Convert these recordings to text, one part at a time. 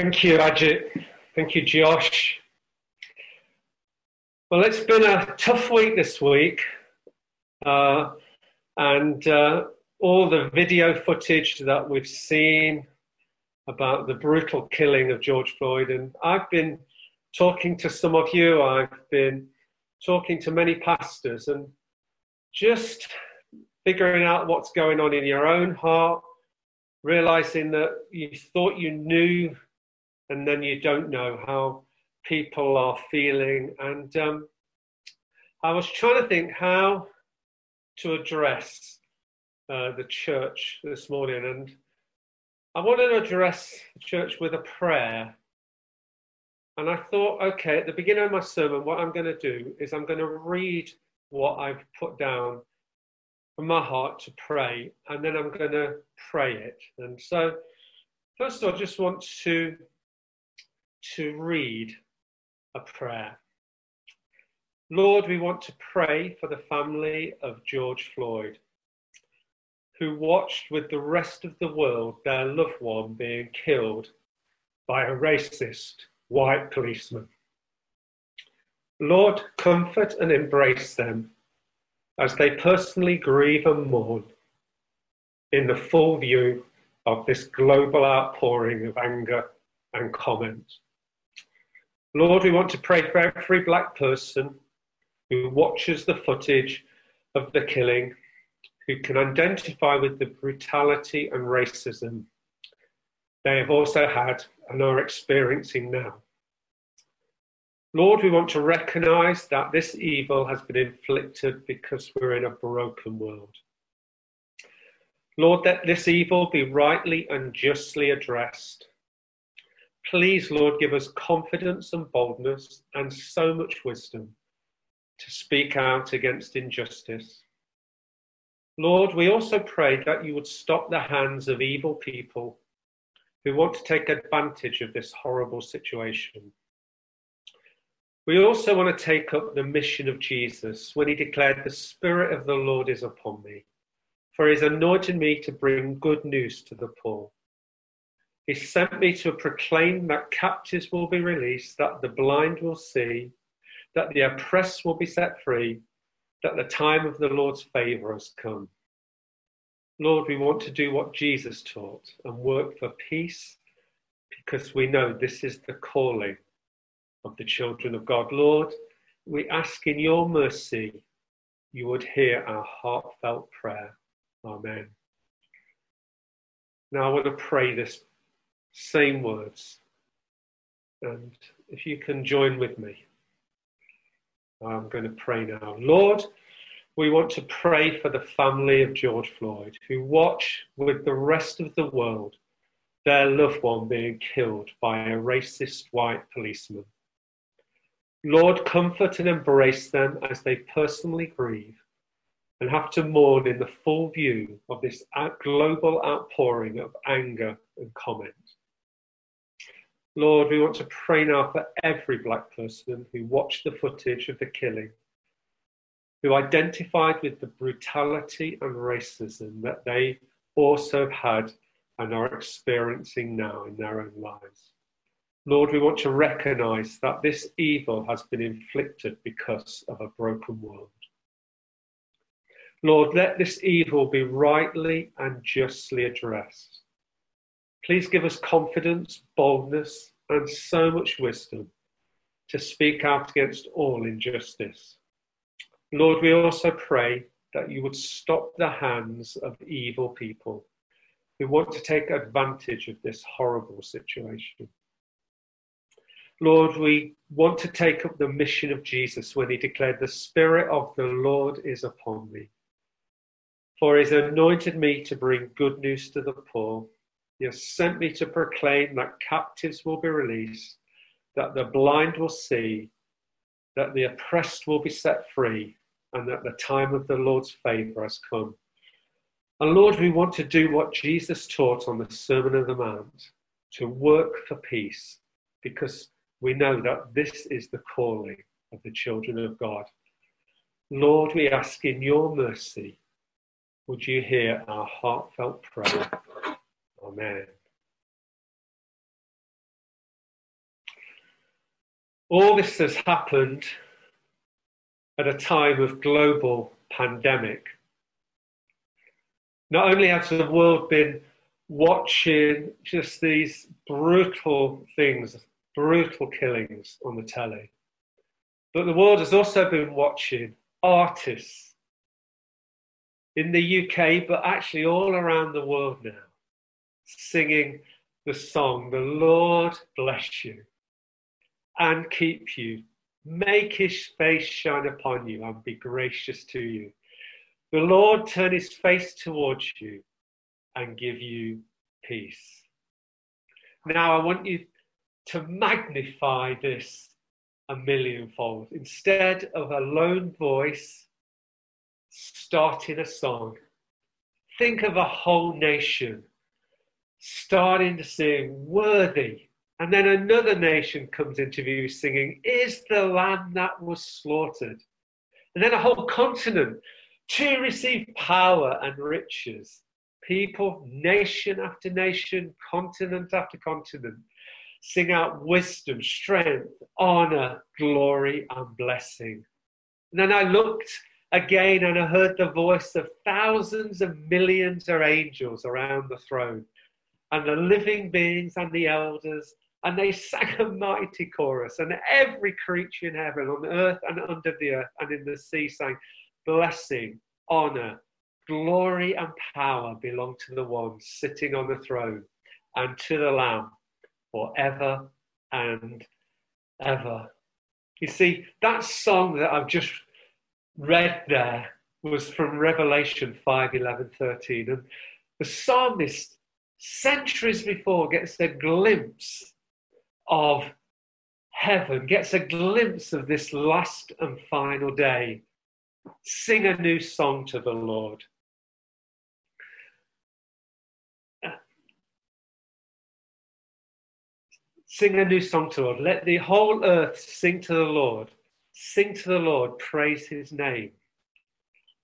Thank you, Ajit. Thank you, Josh. Well, it's been a tough week this week, uh, and uh, all the video footage that we've seen about the brutal killing of George Floyd, and I've been talking to some of you, I've been talking to many pastors, and just figuring out what's going on in your own heart, realizing that you thought you knew and then you don't know how people are feeling. And um, I was trying to think how to address uh, the church this morning, and I wanted to address the church with a prayer. And I thought, okay, at the beginning of my sermon, what I'm going to do is I'm going to read what I've put down from my heart to pray, and then I'm going to pray it. And so, first of all, I just want to to read a prayer. Lord, we want to pray for the family of George Floyd, who watched with the rest of the world their loved one being killed by a racist white policeman. Lord, comfort and embrace them as they personally grieve and mourn in the full view of this global outpouring of anger and comment. Lord, we want to pray for every black person who watches the footage of the killing, who can identify with the brutality and racism they have also had and are experiencing now. Lord, we want to recognize that this evil has been inflicted because we're in a broken world. Lord, that this evil be rightly and justly addressed Please, Lord, give us confidence and boldness and so much wisdom to speak out against injustice. Lord, we also pray that you would stop the hands of evil people who want to take advantage of this horrible situation. We also want to take up the mission of Jesus when he declared, The Spirit of the Lord is upon me, for he has anointed me to bring good news to the poor. He sent me to proclaim that captives will be released, that the blind will see, that the oppressed will be set free, that the time of the Lord's favour has come. Lord, we want to do what Jesus taught and work for peace because we know this is the calling of the children of God. Lord, we ask in your mercy you would hear our heartfelt prayer. Amen. Now I want to pray this same words. And if you can join with me, I'm going to pray now. Lord, we want to pray for the family of George Floyd who watch with the rest of the world their loved one being killed by a racist white policeman. Lord, comfort and embrace them as they personally grieve and have to mourn in the full view of this global outpouring of anger and comment. Lord, we want to pray now for every black person who watched the footage of the killing, who identified with the brutality and racism that they also had and are experiencing now in their own lives. Lord, we want to recognize that this evil has been inflicted because of a broken world. Lord, let this evil be rightly and justly addressed. Please give us confidence, boldness, and so much wisdom to speak out against all injustice. Lord, we also pray that you would stop the hands of evil people who want to take advantage of this horrible situation. Lord, we want to take up the mission of Jesus when he declared, The Spirit of the Lord is upon me For he has anointed me to bring good news to the poor. He has sent me to proclaim that captives will be released, that the blind will see, that the oppressed will be set free, and that the time of the Lord's favour has come. And Lord, we want to do what Jesus taught on the Sermon of the Mount to work for peace, because we know that this is the calling of the children of God. Lord, we ask in your mercy would you hear our heartfelt prayer? Amen. All this has happened at a time of global pandemic. Not only has the world been watching just these brutal things, brutal killings on the telly, but the world has also been watching artists in the UK, but actually all around the world now, singing the song, The Lord bless you and keep you, make his face shine upon you and be gracious to you. The Lord turn his face towards you and give you peace. Now, I want you to magnify this a millionfold. Instead of a lone voice, starting a song. Think of a whole nation starting to sing, Worthy. And then another nation comes into view singing, Is the lamb that was slaughtered? And then a whole continent to receive power and riches. People, nation after nation, continent after continent, sing out wisdom, strength, honor, glory, and blessing. And then I looked again, and I heard the voice of thousands of millions of angels around the throne, and the living beings and the elders, and they sang a mighty chorus, and every creature in heaven, on earth and under the earth, and in the sea sang, Blessing, honor, glory, and power belong to the one sitting on the throne and to the Lamb forever and ever. You see, that song that I've just read there was from Revelation 5 11, 13. And the psalmist, centuries before, gets a glimpse of heaven, gets a glimpse of this last and final day. Sing a new song to the Lord. Sing a new song to the Lord. Let the whole earth sing to the Lord. Sing to the Lord, praise his name.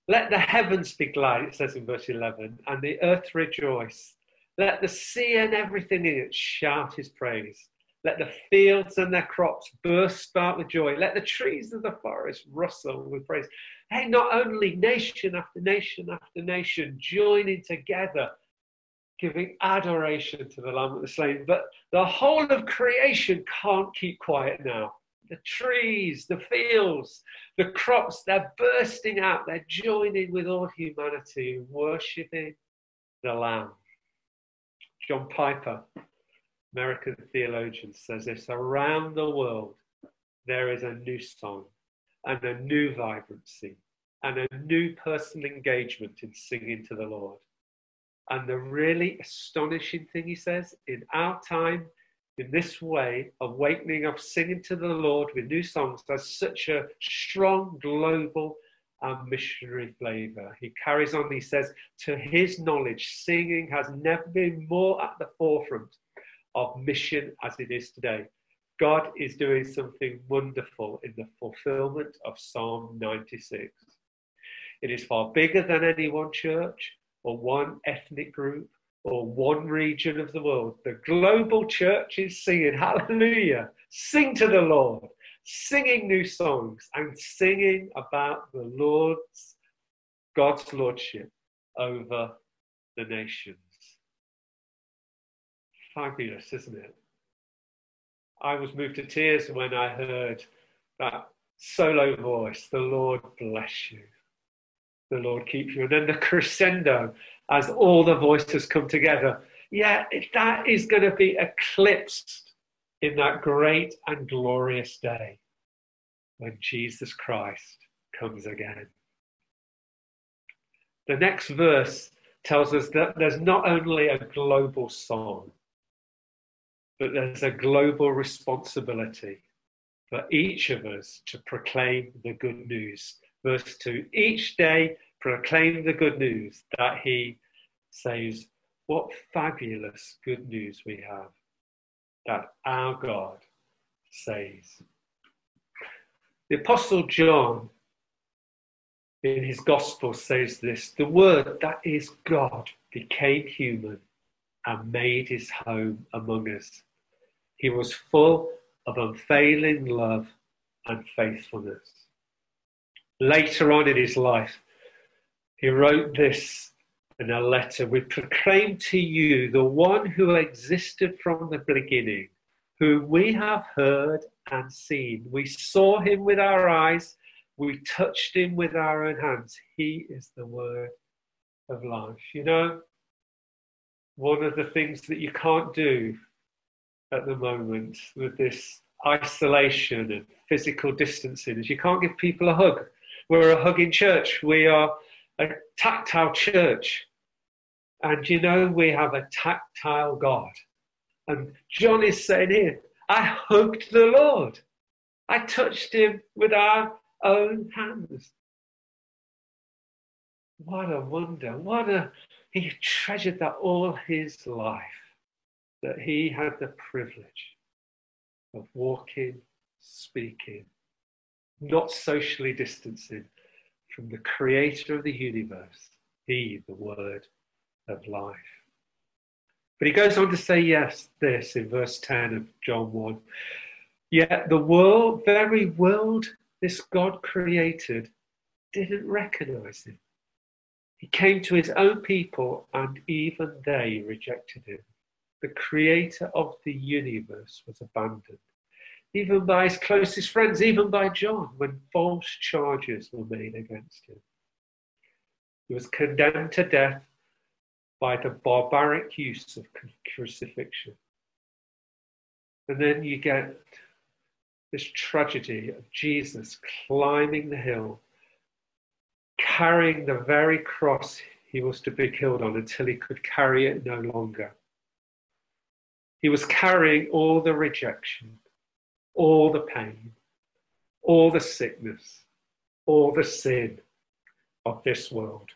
Let the heavens be glad, it says in verse 11, and the earth rejoice. Let the sea and everything in it shout his praise. Let the fields and their crops burst out with joy. Let the trees of the forest rustle with praise. Hey, not only nation after nation after nation joining together, giving adoration to the Lamb of the Slain, but the whole of creation can't keep quiet now the trees, the fields, the crops, they're bursting out. They're joining with all humanity worshipping the Lamb. John Piper, American theologian, says this around the world, there is a new song and a new vibrancy and a new personal engagement in singing to the Lord. And the really astonishing thing he says in our time, in this way, awakening of singing to the Lord with new songs has such a strong global and missionary flavor. He carries on, he says, to his knowledge, singing has never been more at the forefront of mission as it is today. God is doing something wonderful in the fulfillment of Psalm 96. It is far bigger than any one church or one ethnic group or one region of the world. The global church is singing hallelujah, sing to the Lord, singing new songs and singing about the Lord's, God's lordship over the nations. Fabulous, isn't it? I was moved to tears when I heard that solo voice, the Lord bless you. The Lord keep you. And then the crescendo as all the voices come together. Yeah, that is going to be eclipsed in that great and glorious day when Jesus Christ comes again. The next verse tells us that there's not only a global song, but there's a global responsibility for each of us to proclaim the good news. Verse 2 Each day proclaim the good news that he says, What fabulous good news we have that our God says. The Apostle John in his gospel says this the word that is God became human and made his home among us. He was full of unfailing love and faithfulness. Later on in his life, he wrote this in a letter We proclaim to you the one who existed from the beginning, whom we have heard and seen. We saw him with our eyes we touched him with our own hands. He is the word of life. You know, one of the things that you can't do at the moment with this isolation and physical distancing is you can't give people a hug. We're a hugging church. We are a tactile church. And you know, we have a tactile God. And John is saying here, I hugged the Lord. I touched him with our own hands. What a wonder. What a, he treasured that all his life, that he had the privilege of walking, speaking, not socially distancing from the creator of the universe, he, the word of life. But he goes on to say, yes, this in verse 10 of John 1. Yet the world, very world this God created didn't recognize him. He came to his own people, and even they rejected him. The creator of the universe was abandoned, even by his closest friends, even by John, when false charges were made against him. He was condemned to death by the barbaric use of crucifixion. And then you get this tragedy of Jesus climbing the hill, carrying the very cross he was to be killed on until he could carry it no longer. He was carrying all the rejection, all the pain, all the sickness, all the sin of this world.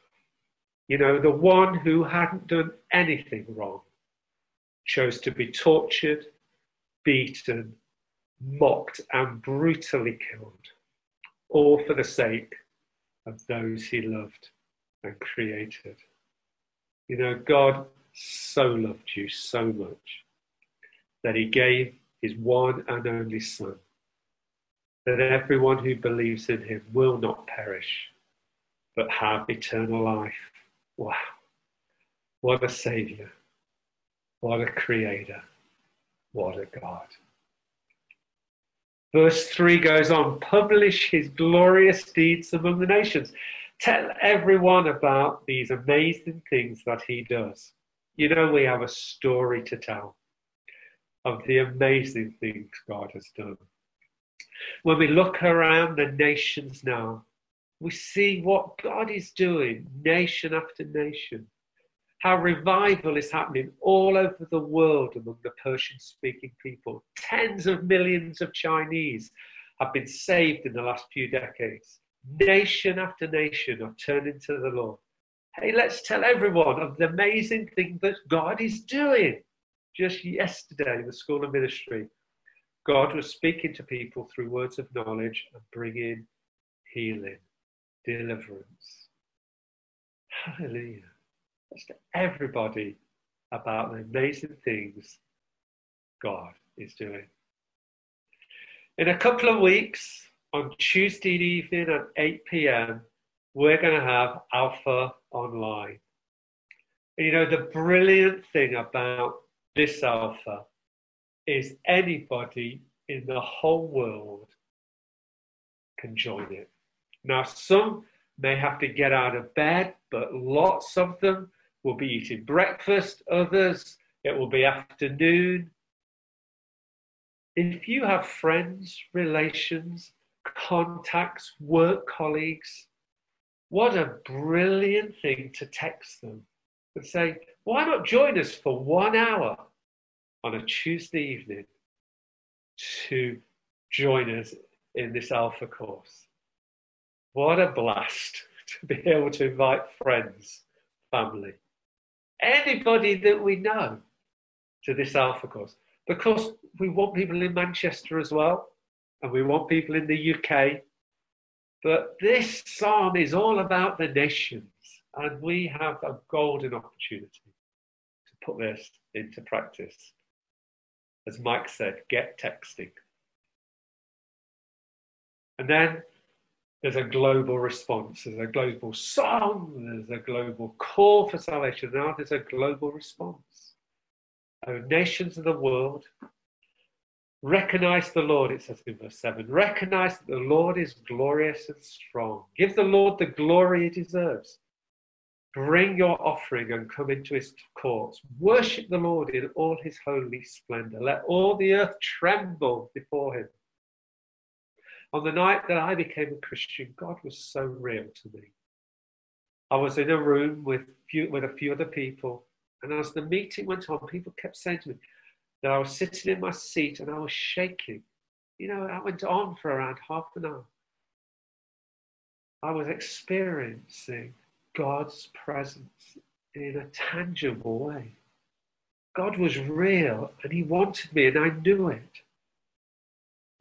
You know, the one who hadn't done anything wrong chose to be tortured, beaten, mocked, and brutally killed, all for the sake of those he loved and created. You know, God so loved you so much that he gave his one and only Son, that everyone who believes in him will not perish, but have eternal life. Wow. What a Saviour. What a Creator. What a God. Verse 3 goes on publish his glorious deeds among the nations. Tell everyone about these amazing things that he does. You know, we have a story to tell of the amazing things God has done. When we look around the nations now, we see what God is doing, nation after nation how revival is happening all over the world among the Persian speaking people. Tens of millions of Chinese have been saved in the last few decades. Nation after nation are turning to the Lord. Hey, let's tell everyone of the amazing thing that God is doing. Just yesterday, the School of Ministry, God was speaking to people through words of knowledge and bringing healing, deliverance. Hallelujah to everybody about the amazing things God is doing. In a couple of weeks, on Tuesday evening at 8 p.m., we're going to have Alpha Online. And you know, the brilliant thing about this Alpha is anybody in the whole world can join it. Now, some may have to get out of bed, but lots of them will be eating breakfast, others, it will be afternoon. If you have friends, relations, contacts, work colleagues What a brilliant thing to text them and say, why not join us for one hour on a Tuesday evening to join us in this Alpha course? What a blast to be able to invite friends, family, anybody that we know to this Alpha course. Because we want people in Manchester as well, and we want people in the UK. But this psalm is all about the nations, and we have a golden opportunity to put this into practice. As Mike said, get texting. And then there's a global response, there's a global song, there's a global call for salvation. Now there's a global response. Oh, nations of the world, recognize the Lord, it says in verse 7. Recognize that the Lord is glorious and strong. Give the Lord the glory he deserves. Bring your offering and come into his courts. Worship the Lord in all his holy splendor. Let all the earth tremble before him. On the night that I became a Christian, God was so real to me. I was in a room with, few, with a few other people, and as the meeting went on, people kept saying to me that I was sitting in my seat and I was shaking. You know, I went on for around half an hour. I was experiencing God's presence in a tangible way. God was real and He wanted me, and I knew it.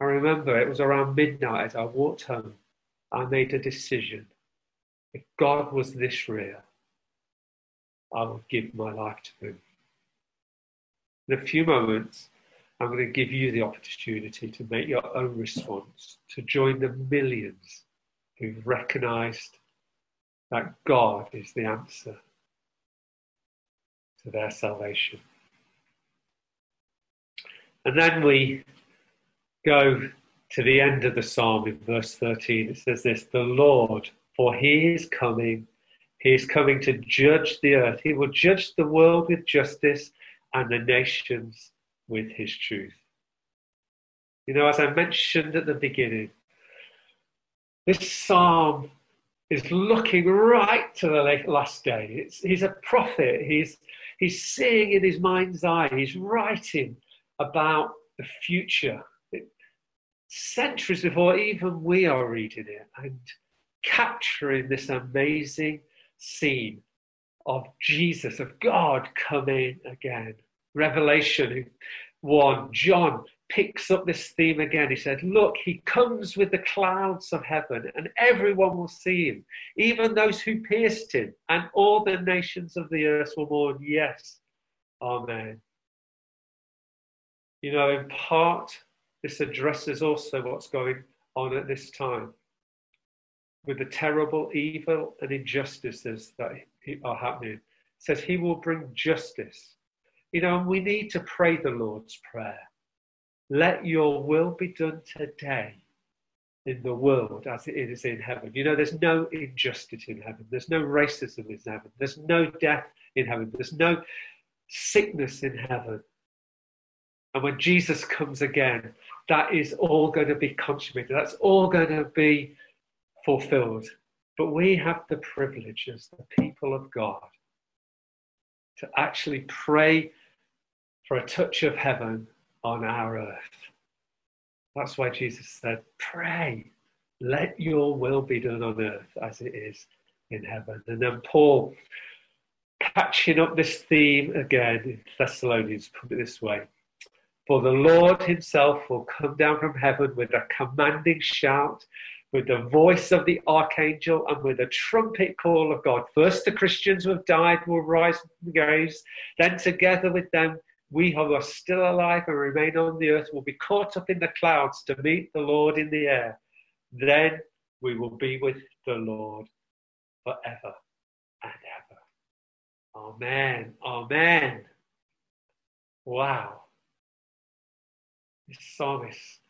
I remember it was around midnight as I walked home. I made a decision. If God was this real, I would give my life to Him. In a few moments, I'm going to give you the opportunity to make your own response, to join the millions who've recognized that God is the answer to their salvation. And then we go to the end of the psalm in verse 13. It says this The Lord, for he is coming, he is coming to judge the earth. He will judge the world with justice and the nations with his truth. You know, as I mentioned at the beginning, this psalm is looking right to the last day. It's, he's a prophet. He's, he's seeing in his mind's eye. He's writing about the future centuries before even we are reading it and capturing this amazing scene of Jesus, of God coming again. Revelation 1, John picks up this theme again. He said, Look, he comes with the clouds of heaven, and everyone will see him, even those who pierced him, and all the nations of the earth will mourn. Yes, Amen. You know, in part, this addresses also what's going on at this time with the terrible evil and injustices that are happening. It says he will bring justice. You know, and we need to pray the Lord's Prayer. Let your will be done today in the world as it is in heaven. You know, there's no injustice in heaven. There's no racism in heaven. There's no death in heaven. There's no sickness in heaven. And when Jesus comes again, that is all going to be consummated. That's all going to be fulfilled. But we have the privilege as the people of God to actually pray for a touch of heaven on our earth. That's why Jesus said, Pray, let your will be done on earth as it is in heaven. And then Paul, catching up this theme again in Thessalonians, put it this way for the Lord himself will come down from heaven with a commanding shout, with the voice of the archangel, and with a trumpet call of God. First, the Christians who have died will rise from the graves. Then, together with them, we who are still alive and remain on the earth will be caught up in the clouds to meet the Lord in the air. Then we will be with the Lord forever and ever. Amen. Amen. Wow this psalmist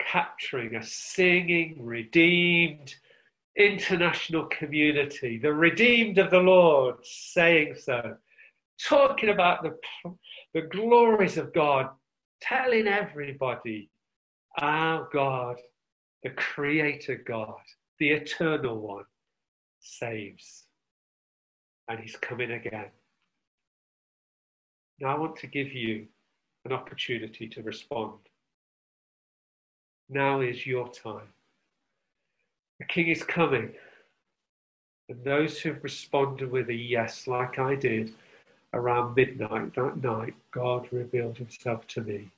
capturing a singing, redeemed, international community, the redeemed of the Lord, saying so, talking about the, the glories of God, telling everybody our God, the Creator God, the Eternal One, saves, and he's coming again. Now I want to give you an opportunity to respond. Now is your time. The King is coming. And those who've responded with a yes, like I did around midnight that night, God revealed himself to me,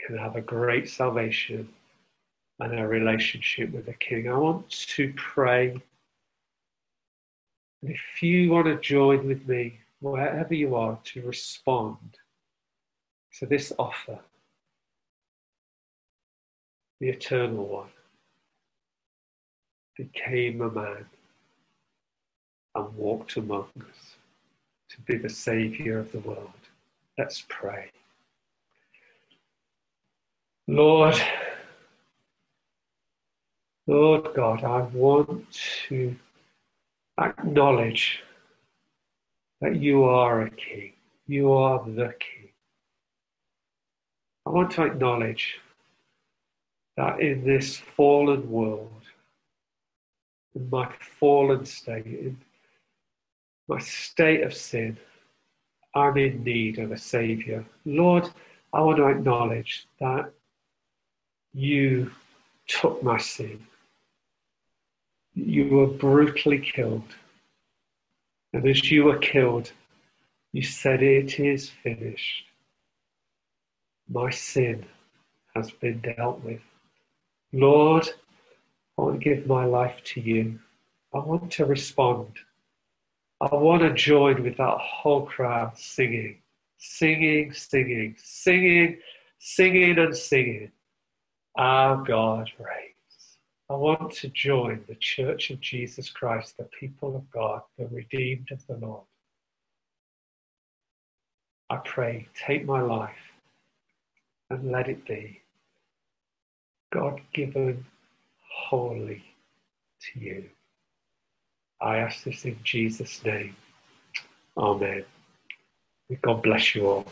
can have a great salvation and a relationship with the King. I want to pray. And if you want to join with me, wherever you are, to respond to this offer, the Eternal One became a man and walked among us to be the Saviour of the world. Let's pray. Lord, Lord God, I want to acknowledge that you are a king. You are the king. I want to acknowledge that in this fallen world, in my fallen state, in my state of sin, I'm in need of a Saviour. Lord, I want to acknowledge that you took my sin. You were brutally killed. And as you were killed, you said, It is finished. My sin has been dealt with. Lord, I want to give my life to you. I want to respond. I want to join with that whole crowd singing, singing, singing, singing, singing, and singing. Our God reigns. I want to join the Church of Jesus Christ, the people of God, the redeemed of the Lord. I pray, take my life and let it be God given wholly to you. I ask this in Jesus' name. Amen. God bless you all.